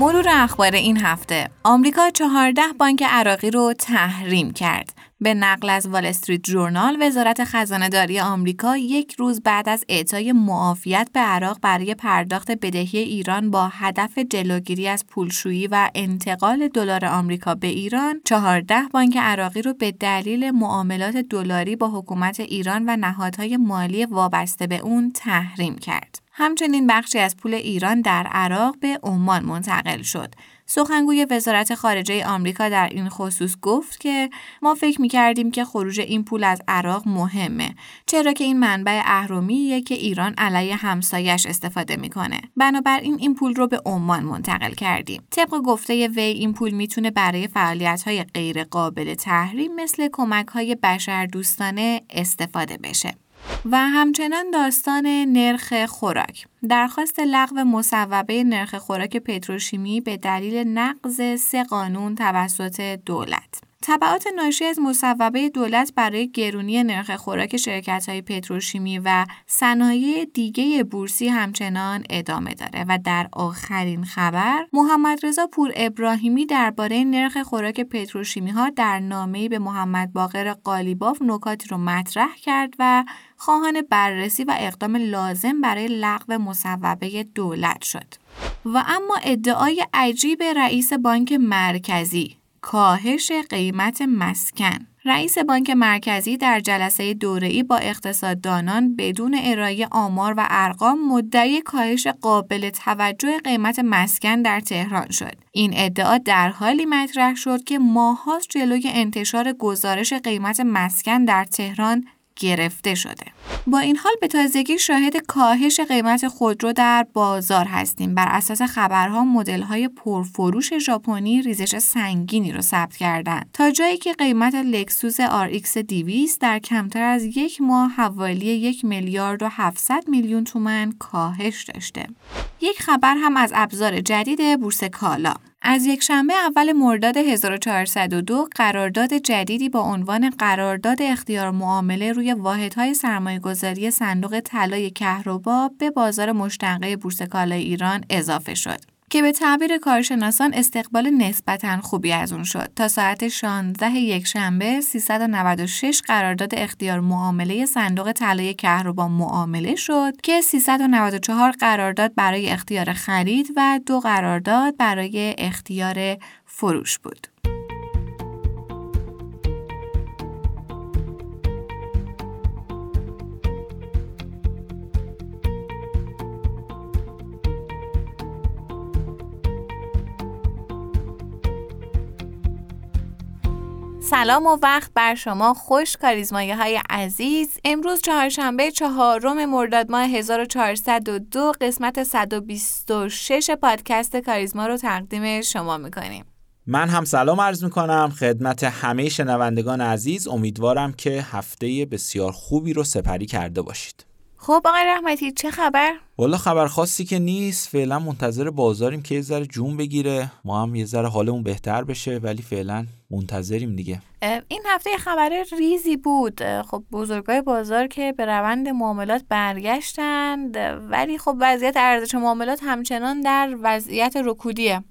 مرور اخبار این هفته آمریکا 14 بانک عراقی رو تحریم کرد به نقل از وال استریت جورنال وزارت خزانه داری آمریکا یک روز بعد از اعطای معافیت به عراق برای پرداخت بدهی ایران با هدف جلوگیری از پولشویی و انتقال دلار آمریکا به ایران 14 بانک عراقی رو به دلیل معاملات دلاری با حکومت ایران و نهادهای مالی وابسته به اون تحریم کرد. همچنین بخشی از پول ایران در عراق به عمان منتقل شد. سخنگوی وزارت خارجه آمریکا در این خصوص گفت که ما فکر می کردیم که خروج این پول از عراق مهمه چرا که این منبع اهرمیه که ایران علیه همسایش استفاده می‌کنه. بنابراین این پول رو به عمان منتقل کردیم. طبق گفته وی این پول می‌تونه برای فعالیت های غیر قابل تحریم مثل کمک های بشردوستانه استفاده بشه. و همچنان داستان نرخ خوراک. درخواست لغو مصوبه نرخ خوراک پتروشیمی به دلیل نقض سه قانون توسط دولت. تبعات ناشی از مصوبه دولت برای گرونی نرخ خوراک شرکت های پتروشیمی و صنایع دیگه بورسی همچنان ادامه داره و در آخرین خبر محمد رضا پور ابراهیمی درباره نرخ خوراک پتروشیمی ها در نامه‌ای به محمد باقر قالیباف نکاتی رو مطرح کرد و خواهان بررسی و اقدام لازم برای لغو مصوبه دولت شد. و اما ادعای عجیب رئیس بانک مرکزی کاهش قیمت مسکن رئیس بانک مرکزی در جلسه دوره‌ای با اقتصاددانان بدون ارائه آمار و ارقام مدعی کاهش قابل توجه قیمت مسکن در تهران شد. این ادعا در حالی مطرح شد که ماهاست جلوی انتشار گزارش قیمت مسکن در تهران گرفته شده. با این حال به تازگی شاهد کاهش قیمت خودرو در بازار هستیم. بر اساس خبرها مدل‌های پرفروش ژاپنی ریزش سنگینی رو ثبت کردند تا جایی که قیمت لکسوس RX 200 در کمتر از یک ماه حوالی یک میلیارد و 700 میلیون تومن کاهش داشته. یک خبر هم از ابزار جدید بورس کالا از یک شنبه اول مرداد 1402 قرارداد جدیدی با عنوان قرارداد اختیار معامله روی واحدهای گذاری صندوق طلای کهربا به بازار مشتقه بورس کالای ایران اضافه شد. که به تعبیر کارشناسان استقبال نسبتا خوبی از اون شد تا ساعت 16 یک شنبه 396 قرارداد اختیار معامله صندوق طلای کهربا معامله شد که 394 قرارداد برای اختیار خرید و دو قرارداد برای اختیار فروش بود. سلام و وقت بر شما خوش کاریزمایی های عزیز. امروز چهارشنبه چهارم مرداد ماه 1402 قسمت 126 پادکست کاریزما رو تقدیم شما می‌کنیم. من هم سلام عرض می‌کنم. خدمت همه شنوندگان عزیز امیدوارم که هفته بسیار خوبی رو سپری کرده باشید. خب آقای رحمتی چه خبر؟ والا خبر خاصی که نیست. فعلا منتظر بازاریم که یه ذره جون بگیره. ما هم یه ذره حالمون بهتر بشه ولی فعلا منتظریم دیگه. این هفته خبر ریزی بود. خب بزرگای بازار که به روند معاملات برگشتند ولی خب وضعیت ارزش معاملات همچنان در وضعیت رکودیه.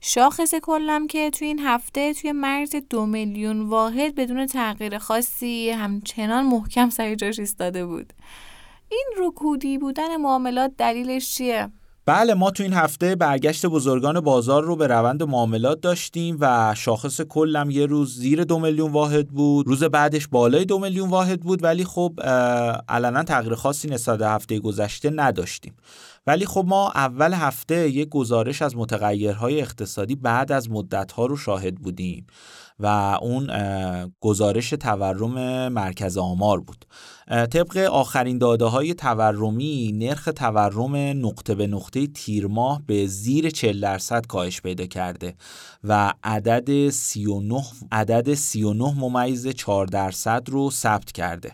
شاخص کلم که توی این هفته توی مرز دو میلیون واحد بدون تغییر خاصی همچنان محکم سر جاش ایستاده بود. این رکودی بودن معاملات دلیلش چیه؟ بله ما تو این هفته برگشت بزرگان بازار رو به روند معاملات داشتیم و شاخص کلم یه روز زیر دو میلیون واحد بود. روز بعدش بالای دو میلیون واحد بود ولی خب علنا تغییر خاصی نسبت هفته گذشته نداشتیم. ولی خب ما اول هفته یک گزارش از متغیرهای اقتصادی بعد از مدتها رو شاهد بودیم. و اون گزارش تورم مرکز آمار بود. طبق آخرین داده های تورمی نرخ تورم نقطه به نقطه تیر ماه به زیر 40 درصد کاهش پیدا کرده و عدد 39 عدد 39 ممیز 4 درصد رو ثبت کرده.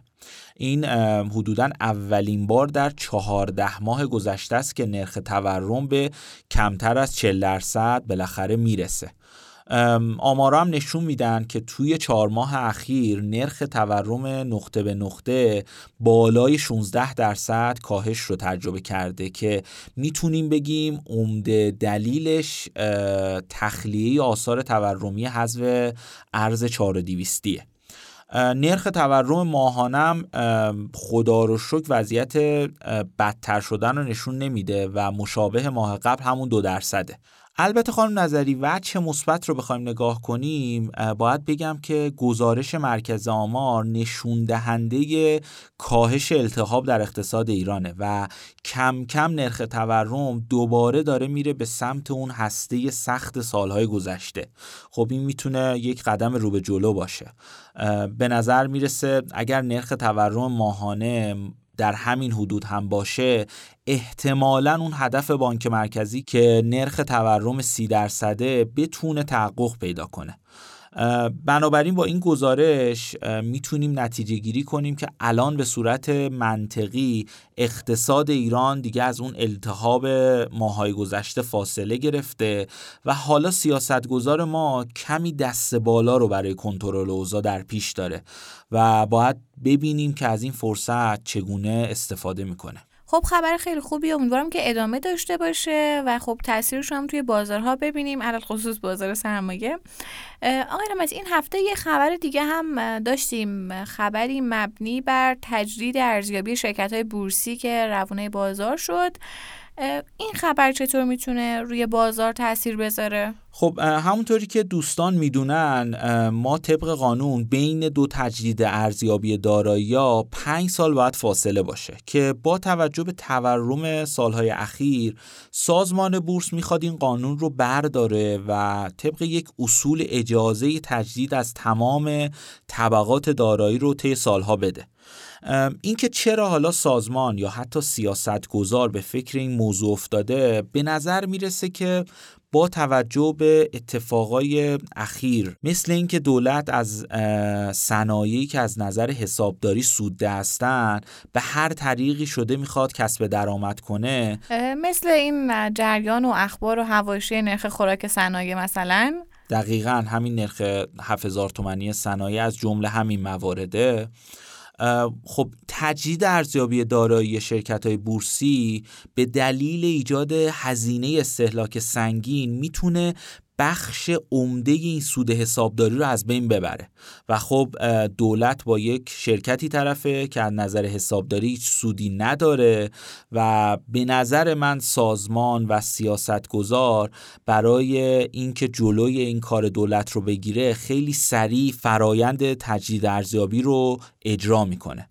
این حدودا اولین بار در چهارده ماه گذشته است که نرخ تورم به کمتر از 40 درصد بالاخره می‌رسه. آمارا هم نشون میدن که توی چهار ماه اخیر نرخ تورم نقطه به نقطه بالای 16 درصد کاهش رو تجربه کرده که می‌تونیم بگیم عمده دلیلش تخلیه آثار تورمی حذف ارز 4200 نرخ تورم ماهانم خدا رو شکر وضعیت بدتر شدن رو نشون نمیده و مشابه ماه قبل همون دو درصده. البته خانم نظری وجه مثبت رو بخوایم نگاه کنیم باید بگم که گزارش مرکز آمار نشون دهنده کاهش التهاب در اقتصاد ایرانه و کم کم نرخ تورم دوباره داره میره به سمت اون هسته سخت سالهای گذشته. خب این می‌تونه یک قدم رو به جلو باشه. به نظر می‌رسه اگر نرخ تورم ماهانه در همین حدود هم باشه احتمالا اون هدف بانک مرکزی که نرخ تورم سی درصده بتونه تحقق پیدا کنه. بنابراین با این گزارش می‌تونیم نتیجه گیری کنیم که الان به صورت منطقی اقتصاد ایران دیگه از اون التهاب ماهای گذشته فاصله گرفته و حالا سیاستگزار ما کمی دست بالا رو برای کنترل اوضاع در پیش داره و باید ببینیم که از این فرصت چگونه استفاده می‌کنه. خب خبر خیلی خوبی امیدوارم که ادامه داشته باشه و خب تاثیرش هم توی بازارها ببینیم علل خصوص بازار سرمایه. آقای رمز این هفته یه خبر دیگه هم داشتیم. خبری مبنی بر تجدید ارزیابی شرکت های بورسی که روونه بازار شد. این خبر چطور می‌تونه روی بازار تاثیر بذاره؟ خب همونطوری که دوستان می‌دونن ما طبق قانون بین دو تجدید ارزیابی دارایی ها پنج سال باید فاصله باشه که با توجه به تورم سالهای اخیر سازمان بورس می‌خواد این قانون رو برداره و طبق یک اصول اجازه تجدید از تمام طبقات دارایی رو طی سالها بده اینکه چرا حالا سازمان یا حتی سیاستگزار به فکر این موضوع افتاده به نظر می‌رسه که با توجه به اتفاقای اخیر مثل اینکه دولت از صنایعی که از نظر حسابداری سودده هستن به هر طریقی شده می‌خواد کسب درآمد کنه. مثل این جریان و اخبار و حواشی نرخ خوراک صنایع مثلا. دقیقا همین نرخ 7000 تومانی صنایع از جمله همین موارده خب تجدید ارزیابی دارایی شرکت های بورسی به دلیل ایجاد هزینه استهلاک سنگین می‌تونه بخش عمده این سود حسابداری رو از بین ببره. و خب دولت با یک شرکتی طرفه که از نظر حسابداری هیچ سودی نداره و به نظر من سازمان و سیاستگزار برای اینکه جلوی این کار دولت رو بگیره خیلی سریع فرایند تجدید ارزیابی رو اجرا می‌کنه.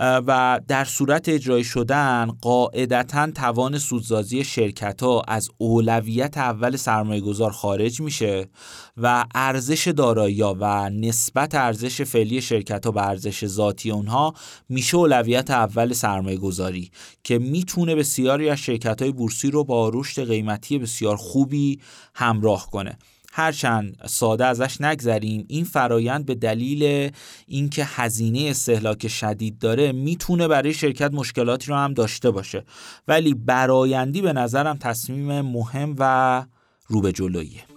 و در صورت اجرای شدن قاعدتا توان سودسازی شرکت ها از اولویت اول سرمایه گذار خارج میشه و ارزش دارایی و نسبت ارزش فعلی شرکت ها به ارزش ذاتی اونها میشه اولویت اول سرمایه گذاری که می‌تونه بسیاری از شرکت های بورسی رو با رشد قیمتی بسیار خوبی همراه کنه. هرچند ساده ازش نگذریم این فرایند به دلیل اینکه هزینه استهلاک شدید داره می‌تونه برای شرکت مشکلاتی رو هم داشته باشه. ولی برایندی به نظرم تصمیم مهم و رو به جلویه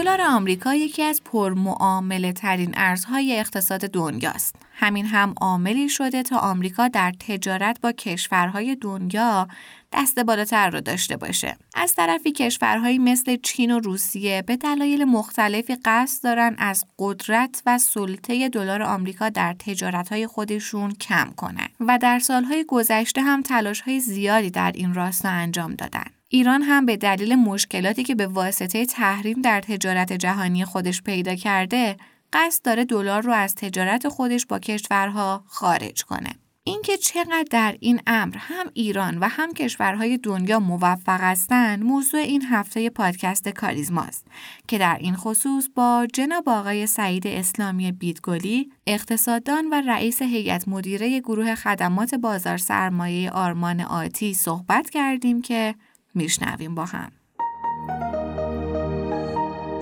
دلار آمریکا یکی از پرمعامله ترین ارزهای اقتصاد دنیاست. همین هم عاملی شده تا آمریکا در تجارت با کشورهای دنیا دست بالاتر رو داشته باشه. از طرفی کشورهایی مثل چین و روسیه به دلایل مختلفی قصد دارن از قدرت و سلطه دلار آمریکا در تجارتهای خودشون کم کنن و در سالهای گذشته هم تلاشهای زیادی در این راستا انجام دادن. ایران هم به دلیل مشکلاتی که به واسطه تحریم در تجارت جهانی خودش پیدا کرده قصد داره دلار رو از تجارت خودش با کشورها خارج کنه. اینکه چقدر در این امر هم ایران و هم کشورهای دنیا موفق هستند موضوع این هفته پادکست کاریزماست که در این خصوص با جناب آقای سعید اسلامی بیدگلی اقتصاددان و رئیس هیئت مدیره گروه خدمات بازار سرمایه آرمان آتی صحبت کردیم که میشنویم با هم.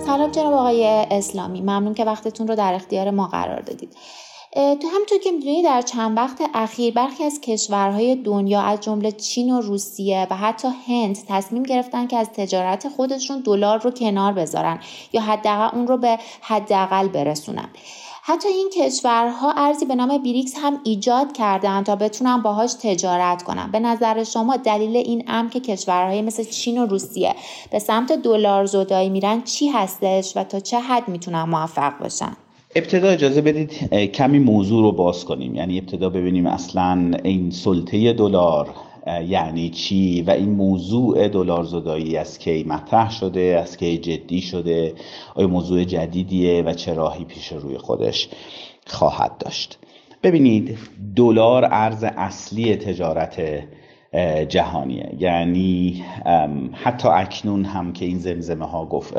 سلام جناب آقای اسلامی. ممنون که وقتتون رو در اختیار ما قرار دادید. تو همونطور که می‌دونید در چند وقت اخیر برخی از کشورهای دنیا از جمله چین و روسیه و حتی هند تصمیم گرفتن که از تجارت خودشون دلار رو کنار بذارن یا حداقل اون رو به حداقل برسونن. حتی این کشورها ارزی به نام بریکس هم ایجاد کردن تا بتونن باهاش تجارت کنن به نظر شما دلیل این امر که کشورهای مثل چین و روسیه به سمت دلار زدایی میرن چی هستش و تا چه حد می‌تونن موفق باشن ابتدا اجازه بدید کمی موضوع رو باز کنیم. یعنی ابتدا ببینیم اصلا این سلطه دلار یعنی چی؟ و این موضوع دلار زدایی از کی مطرح شده؟ از کی جدی شده؟ آیا موضوع جدیدیه؟ و چه راهی پیش روی خودش خواهد داشت؟ ببینید دلار ارز اصلی تجارت جهانیه. یعنی حتی اکنون هم که این زمزمه ها گفت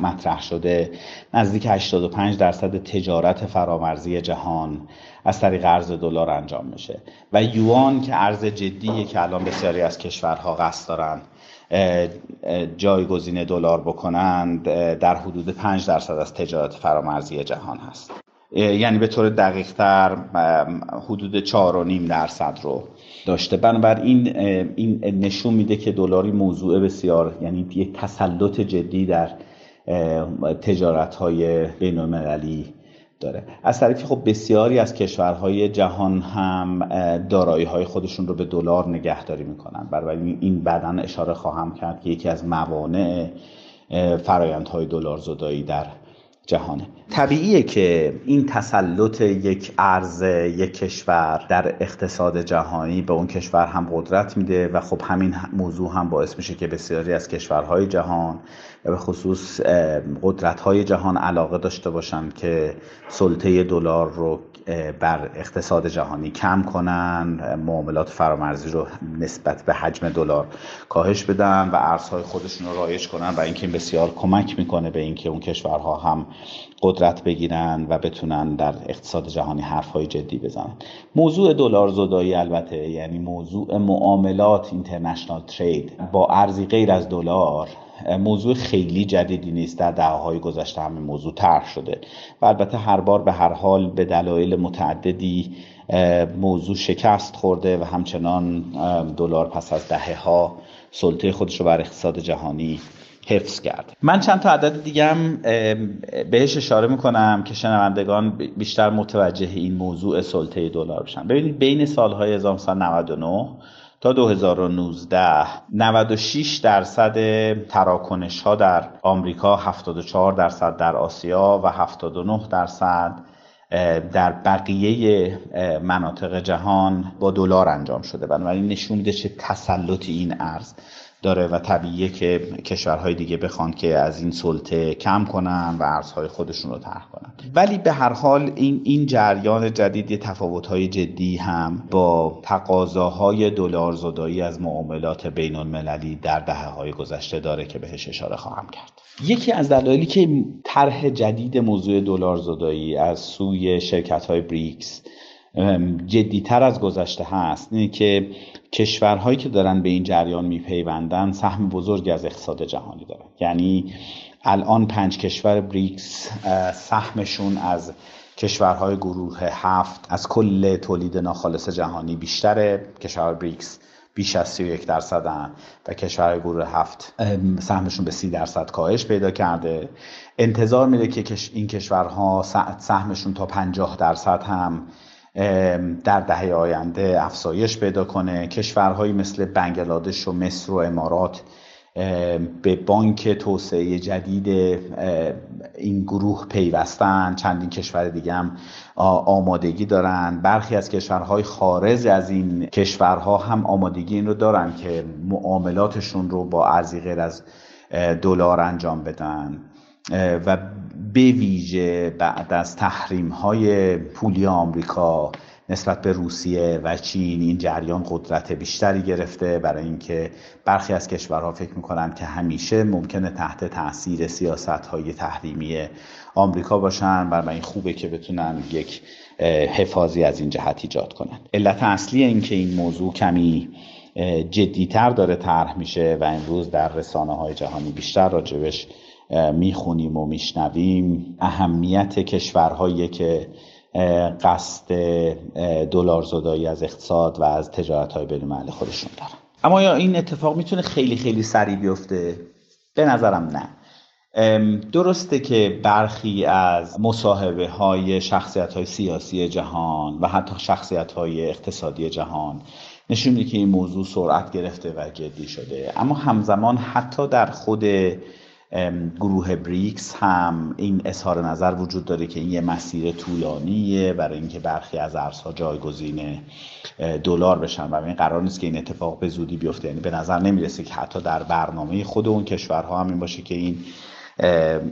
مطرح شده نزدیک 85 درصد تجارت فرامرزی جهان از طریق ارز دلار انجام میشه. و یوان که ارز جدیه که الان بسیاری از کشورها قصد دارن جایگزین دلار بکنند در حدود 5 درصد از تجارت فرامرزی جهان هست. یعنی به طور دقیق تر حدود 4.5 درصد رو داشته. بنابراین این نشون میده که دلاری موضوع بسیار یعنی یک تسلط جدی در تجارت های بین المللی داره. از طرفی خب بسیاری از کشورهای جهان هم دارایی های خودشون رو به دلار نگهداری می‌کنن. برای این بعدا اشاره خواهم کرد که یکی از موانع فرایندهای دلار زدایی در جهانه. طبیعیه که این تسلط یک ارز یک کشور در اقتصاد جهانی به اون کشور هم قدرت میده و خب همین موضوع هم باعث میشه که بسیاری از کشورهای جهان و به خصوص قدرت‌های جهان علاقه داشته باشند که سلطه دلار رو بر اقتصاد جهانی کم کنن معاملات فرامرزی رو نسبت به حجم دلار کاهش بدن و ارزهای خودشون رو رایج کنن و اینکه بسیار کمک می‌کنه به اینکه اون کشورها هم قدرت بگیرن و بتونن در اقتصاد جهانی حرفهای جدی بزنن. موضوع دلار زدایی البته یعنی موضوع معاملات اینترنشنال ترید با ارزی غیر از دلار موضوع خیلی جدیدی نیست. در دهه های گذشته همین موضوع طرح شده. و البته هر بار به هر حال به دلایل متعددی موضوع شکست خورده و همچنان دلار پس از دهه ها سلطه خودش رو بر اقتصاد جهانی حفظ کرد. من چند تا عدد دیگه هم بهش اشاره می‌کنم که شنوندگان بیشتر متوجه این موضوع سلطه دلار بشن. ببینید بین سالهای 1999 تا 2019 96 درصد تراکنش ها در آمریکا 74 درصد در آسیا و 79 درصد در بقیه مناطق جهان با دلار انجام شده. بنابراین نشون میده چه تسلطی این ارز. داره و طبیعیه که کشورهای دیگه بخوان که از این سلطه کم کنن و ارزهای خودشون رو طرح کنن. ولی به هر حال این این جریان جدید یه تفاوت‌های جدی هم با تقاضاهای دلار زدایی از معاملات بین المللی در دهه های گذشته داره که بهش اشاره خواهم کرد. یکی از دلایلی که طرح جدید موضوع دلار زدایی از سوی شرکت های بریکس جدیتر از گذشته هست. اینه که کشورهایی که دارن به این جریان میپیوندن سهم بزرگی از اقتصاد جهانی دارن. یعنی الان پنج کشور بریکس سهمشون از کشورهای گروه هفت از کل تولید ناخالص جهانی بیشتره. کشور بریکس بیش از 31 درصدن و کشورهای گروه هفت سهمشون به 30 درصد کاهش پیدا کرده. انتظار میره که این کشورها سهمشون تا 50 درصد هم در دهه آینده افزایش پیدا کنه. کشورهایی مثل بنگلادش و مصر و امارات به بانک توسعه جدید این گروه پیوستن. چندین کشور دیگه هم آمادگی دارن. برخی از کشورهای خارج از این کشورها هم آمادگی این رو دارن که معاملاتشون رو با ارزی غیر از دلار انجام بدن. و به ویژه بعد از تحریم های پولی آمریکا نسبت به روسیه و چین این جریان قدرت بیشتری گرفته برای اینکه برخی از کشورها فکر می‌کنند که همیشه ممکنه تحت تاثیر سیاست های تحریمی آمریکا باشن و این خوبه که بتونن یک حفاظی از این جهت ایجاد کنن. علت اصلی این که این موضوع کمی جدیتر داره طرح میشه و امروز در رسانه های جهانی بیشتر راجبش می‌خونیم و میشنویم. اهمیت کشورهایی که قصد دلار زدایی از اقتصاد و از تجارت های بین خودشون دارن. اما یا این اتفاق می‌تونه خیلی خیلی سریع بیفته؟ به نظرم نه. درسته که برخی از مصاحبه های شخصیت های سیاسی جهان و حتی شخصیت های اقتصادی جهان نشون که این موضوع سرعت گرفته و جدی شده. اما همزمان حتی در خود گروه بریکس هم این اظهار نظر وجود داره که این یه مسیر طولانیه برای اینکه برخی از ارزها جایگزین دلار بشن و این قرار نیست که این اتفاق به زودی بیفته. یعنی به نظر نمی‌رسه که حتی در برنامه خود اون کشورها هم این باشه که این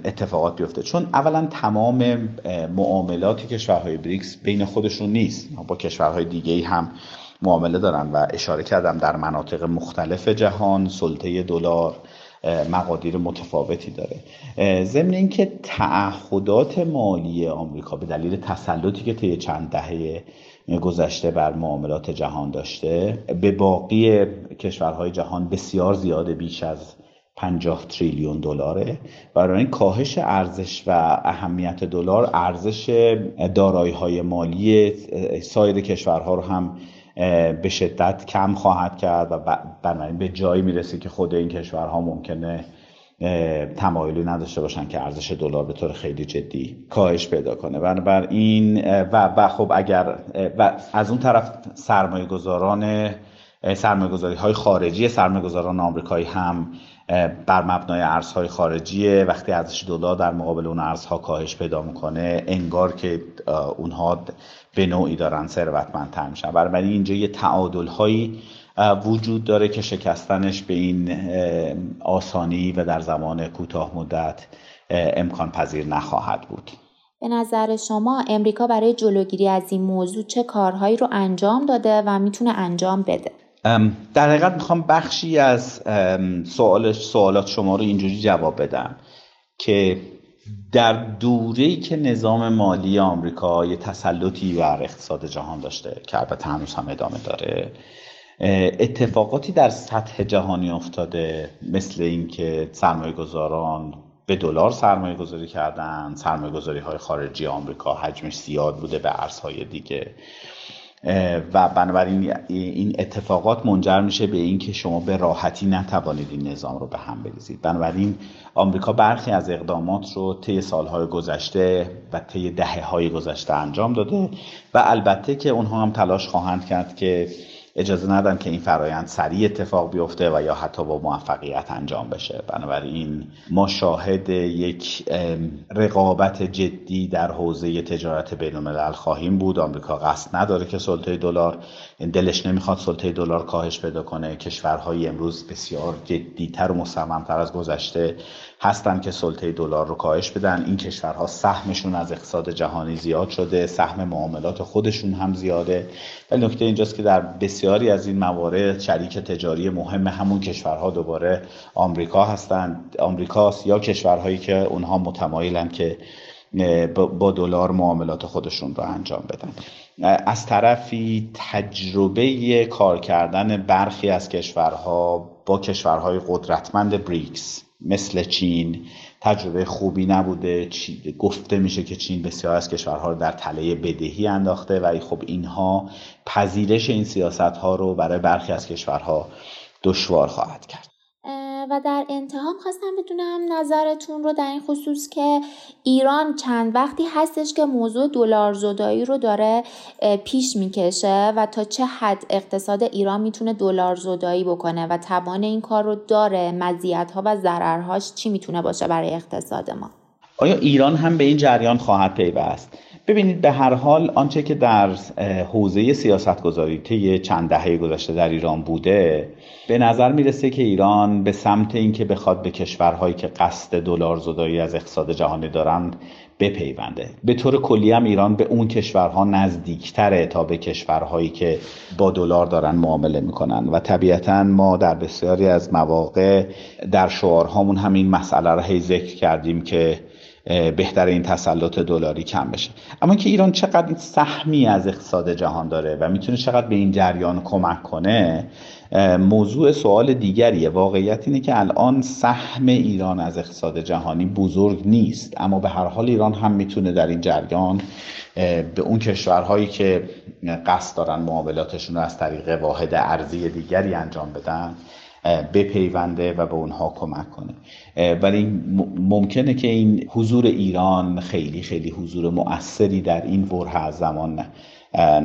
اتفاقات بیفته. چون اولا تمام معاملات کشورهای بریکس بین خودشون نیست. با کشورهای دیگه هم معامله دارن و اشاره کردم در مناطق مختلف جهان سلطه دلار مقادیر متفاوتی داره. ضمن اینکه تعهدات مالی آمریکا به دلیل تسلطی که طی چند دهه گذشته بر معاملات جهان داشته به باقی کشورهای جهان بسیار زیاده بیش از 50 تریلیون دلاره. برای این کاهش ارزش و اهمیت دلار ارزش دارایی های مالی سایر کشورها رو هم به شدت کم خواهد کرد و بنابراین به جایی می‌رسه که خود این کشورها ممکنه تمایلی نداشته باشن که ارزش دلار به طور خیلی جدی کاهش پیدا کنه. بنابراین و, و خب اگر و از اون طرف سرمایه گذاران سرمایه گذاری های خارجی سرمایه گذاران آمریکایی هم بر مبنای ارزهای خارجی وقتی ارزش دلار در مقابل اون ارزها کاهش پیدا می‌کنه انگار که اونها به نوعی دارن ثروتمندتر میشن. برای اینجا یه تعادل هایی وجود داره که شکستنش به این آسانی و در زمان کوتاه مدت امکان پذیر نخواهد بود. به نظر شما امریکا برای جلوگیری از این موضوع چه کارهایی رو انجام داده و می‌تونه انجام بده؟ در حقیقت می‌خوام بخشی از سوالات شما رو اینجوری جواب بدم که در دوره‌ای که نظام مالی آمریکا یه تسلطی بر اقتصاد جهان داشته که البته هنوز هم ادامه داره اتفاقاتی در سطح جهانی افتاده مثل اینکه سرمایه گذاران به دلار سرمایه گذاری کردن سرمایه گذاری های خارجی آمریکا حجمش زیاد بوده به ارزهای دیگه. و بنابراین این اتفاقات منجر میشه به اینکه شما به راحتی نتوانید این نظام رو به هم بریزید. بنابراین آمریکا برخی از اقدامات رو طی سالهای گذشته و طی دهه های گذشته انجام داده و البته که اونها هم تلاش خواهند کرد که اجازه ندن که این فرایند سریع اتفاق بیفته و یا حتی با موفقیت انجام بشه. بنابراین ما شاهد یک رقابت جدی در حوزه تجارت بین الملل خواهیم بود. آمریکا قصد نداره که سلطه دلار دلش نمی‌خواد سلطه دلار کاهش پیدا کنه. کشورهای امروز بسیار جدیتر و مصممتر از گذشته هستن که سلطه دلار رو کاهش بدن. این کشورها سهمشون از اقتصاد جهانی زیاد شده سهم معاملات خودشون هم زیاده. ولی نکته اینجاست که در بسیاری از این موارد شریک تجاری مهم همون کشورها دوباره آمریکا هستند آمریکاست یا کشورهایی که اونها متمایلن که با دلار معاملات خودشون رو انجام بدن. از طرفی تجربه کار کردن برخی از کشورها با کشورهای قدرتمند بریکس مثل چین تجربه خوبی نبوده. گفته میشه که چین بسیار از کشورها رو در تله بدهی انداخته و خب اینها پذیرش این سیاست ها رو برای برخی از کشورها دشوار خواهد کرد. و در انتها خواستم بدونم نظرتون رو در این خصوص که ایران چند وقتی هستش که موضوع دلار زدایی رو داره پیش می‌کشه و تا چه حد اقتصاد ایران می‌تونه دلار زدایی بکنه و توان این کار رو داره مزیت ها و ضررهاش چی می‌تونه باشه برای اقتصاد ما؟ آیا ایران هم به این جریان خواهد پیوست؟ ببینید به هر حال آنچه که در حوزه سیاست گذاری طی چند دهه گذشته در ایران بوده به نظر می‌رسه که ایران به سمت اینکه بخواد به کشورهایی که قصد دلار زدایی از اقتصاد جهانی دارند بپیونده. به طور کلی هم ایران به اون کشورها نزدیکتره تا به کشورهایی که با دلار دارن معامله می‌کنن. و طبیعتا ما در بسیاری از مواقع در شعارهامون همین مسئله رو هی ذکر کردیم که بهتر این تسلط دلاری کم بشه. اما که ایران چقدر سهمی از اقتصاد جهان داره و می‌تونه چقدر به این جریان کمک کنه موضوع سوال دیگریه. واقعیت اینه که الان سهم ایران از اقتصاد جهانی بزرگ نیست اما به هر حال ایران هم می‌تونه در این جریان به اون کشورهایی که قصد دارن معاملاتشون رو از طریق واحد ارزی دیگری انجام بدن بپیونده و به اونها کمک کنه. ولی ممکنه که این حضور ایران خیلی خیلی حضور مؤثری در این بره از زمان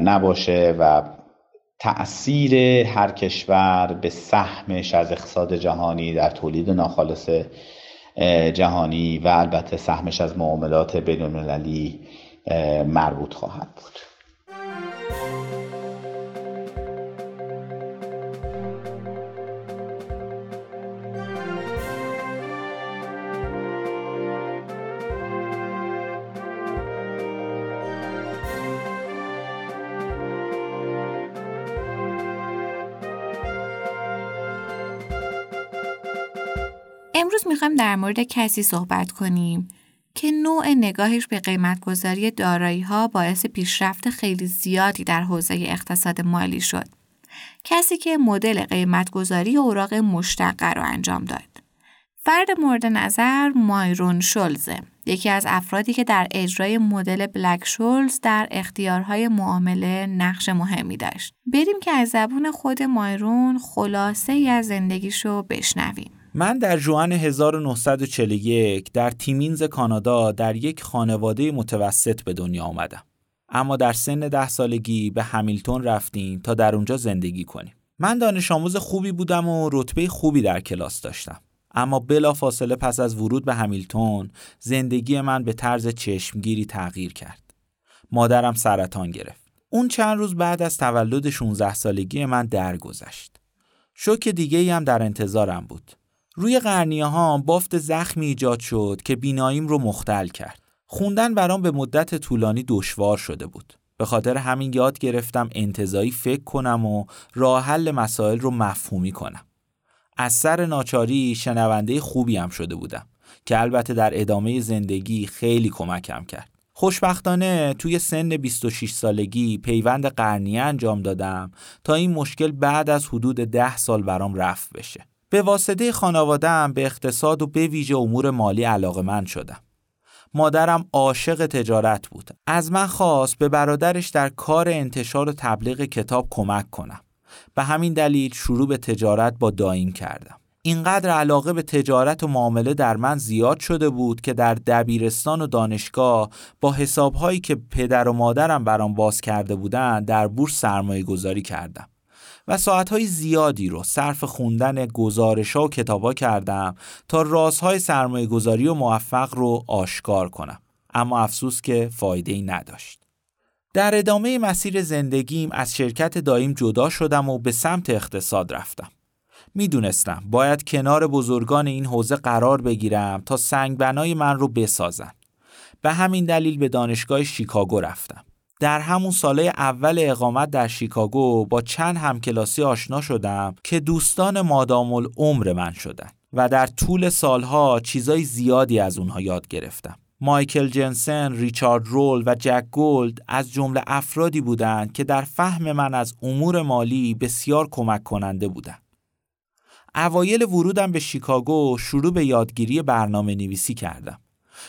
نباشه و تأثیر هر کشور به سهمش از اقتصاد جهانی در تولید ناخالص جهانی و البته سهمش از معاملات بین مربوط خواهد بود. در مورد کسی صحبت کنیم که نوع نگاهش به قیمتگذاری دارایی ها باعث پیشرفت خیلی زیادی در حوزه اقتصاد مالی شد. کسی که مدل قیمتگذاری اوراق مشتقه را انجام داد. فرد مورد نظر مایرون شولزه یکی از افرادی که در اجرای مدل بلک شولز در اختیارهای معامله نقش مهمی داشت. بریم که از زبون خود مایرون خلاصه ای از زندگیشو بشنویم. من در جوان 1941 در تیمینز کانادا در یک خانواده متوسط به دنیا آمدم. اما در سن ده سالگی به همیلتون رفتیم تا در اونجا زندگی کنیم. من دانش آموز خوبی بودم و رتبه خوبی در کلاس داشتم. اما بلا فاصله پس از ورود به همیلتون زندگی من به طرز چشمگیری تغییر کرد. مادرم سرطان گرفت. اون چند روز بعد از تولد 16 سالگی من درگذشت. شوک دیگه هم در انتظارم بود. روی قرنیه ها بافت زخمی ایجاد شد که بیناییم رو مختل کرد. خوندن برام به مدت طولانی دشوار شده بود. به خاطر همین یاد گرفتم انتظایی فکر کنم و راه حل مسائل رو مفهومی کنم. از سر ناچاری شنونده خوبی هم شده بودم که البته در ادامه زندگی خیلی کمکم کرد. خوشبختانه توی سن 26 سالگی پیوند قرنیه انجام دادم تا این مشکل بعد از حدود 10 سال برام رفت بشه. به واسطه خانوادم به اقتصاد و به ویژه امور مالی علاقه من شدم. مادرم عاشق تجارت بود. از من خواست به برادرش در کار انتشار و تبلیغ کتاب کمک کنم. به همین دلیل شروع به تجارت با دایم کردم. اینقدر علاقه به تجارت و معامله در من زیاد شده بود که در دبیرستان و دانشگاه با حسابهایی که پدر و مادرم برام باز کرده بودند در بورس سرمایه گذاری کردم. و ساعتهای زیادی رو صرف خوندن گزارش ها و کتابا کردم تا رازهای سرمایه گذاری و موفق رو آشکار کنم. اما افسوس که فایده ای نداشت. در ادامه مسیر زندگیم از شرکت دایم جدا شدم و به سمت اقتصاد رفتم. می‌دونستم باید کنار بزرگان این حوزه قرار بگیرم تا سنگ بنای من رو بسازن. به همین دلیل به دانشگاه شیکاگو رفتم. در همون ساله اول اقامت در شیکاگو با چند همکلاسی آشنا شدم که دوستان مادام العمر من شدن و در طول سالها چیزای زیادی از اونها یاد گرفتم. مایکل جنسن، ریچارد رول و جک گولد از جمله افرادی بودند که در فهم من از امور مالی بسیار کمک کننده بودند. اوایل ورودم به شیکاگو شروع به یادگیری برنامه نویسی کردم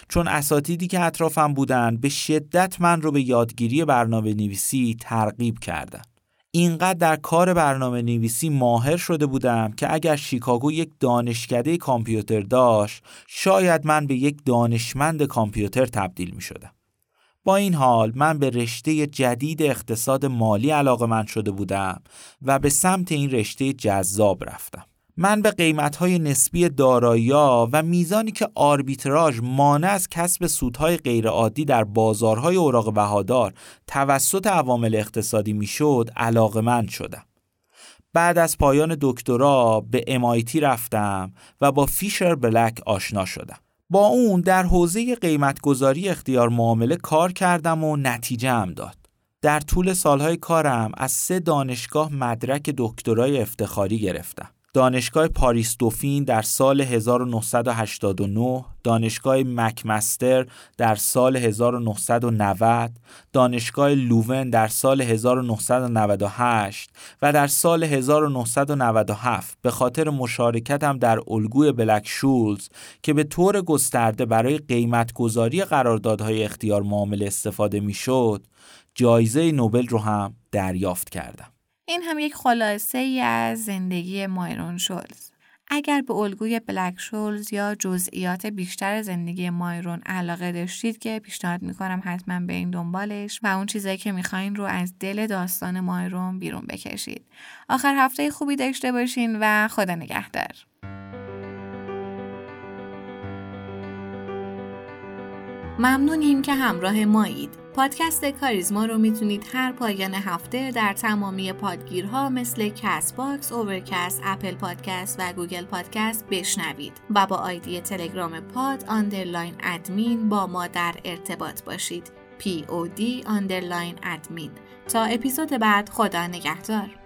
چون اساتیدی که اطرافم بودن به شدت من رو به یادگیری برنامه نویسی ترغیب کردن اینقدر در کار برنامه نویسی ماهر شده بودم که اگر شیکاگو یک دانشکده کامپیوتر داشت شاید من به یک دانشمند کامپیوتر تبدیل می شدم. با این حال من به رشته جدید اقتصاد مالی علاقه من شده بودم و به سمت این رشته جذاب رفتم. من به قیمتهای نسبی دارایی‌ها و میزانی که آربیتراژ مانع از کسب سودهای غیرعادی در بازارهای اوراق بهادار توسط عوامل اقتصادی می‌شد علاقمند شدم. بعد از پایان دکترا به MIT رفتم و با فیشر بلک آشنا شدم. با اون در حوزه قیمتگذاری اختیار معامله کار کردم و نتیجه هم داد. در طول سالهای کارم از سه دانشگاه مدرک دکترای افتخاری گرفتم. دانشگاه پاریس دوفین در سال 1989 دانشگاه مکمستر در سال 1990 دانشگاه لوون در سال 1998 و در سال 1997 به خاطر مشارکتم در الگوی بلک شولز که به طور گسترده برای قیمتگذاری قراردادهای اختیار معامله استفاده می‌شد جایزه نوبل رو هم دریافت کردم. این هم یک خلاصه ای از زندگی مایرون شولز. اگر به الگوی بلک شولز یا جزئیات بیشتر زندگی مایرون علاقه داشتید که پیشنهاد می‌کنم حتما به این دنبالش و اون چیزایی که می‌خواین رو از دل داستان مایرون بیرون بکشید. آخر هفته خوبی داشته باشین و خدا نگهدار. ممنونیم که همراه مایید. پادکست کاریزما رو می‌تونید هر پایان هفته در تمامی پادگیرها مثل Castbox، Overcast، Apple Podcast و Google Podcast بشنوید و با آیدی تلگرام pod underline admin با ما در ارتباط باشید. POD underline admin تا اپیزود بعد خدا نگهدار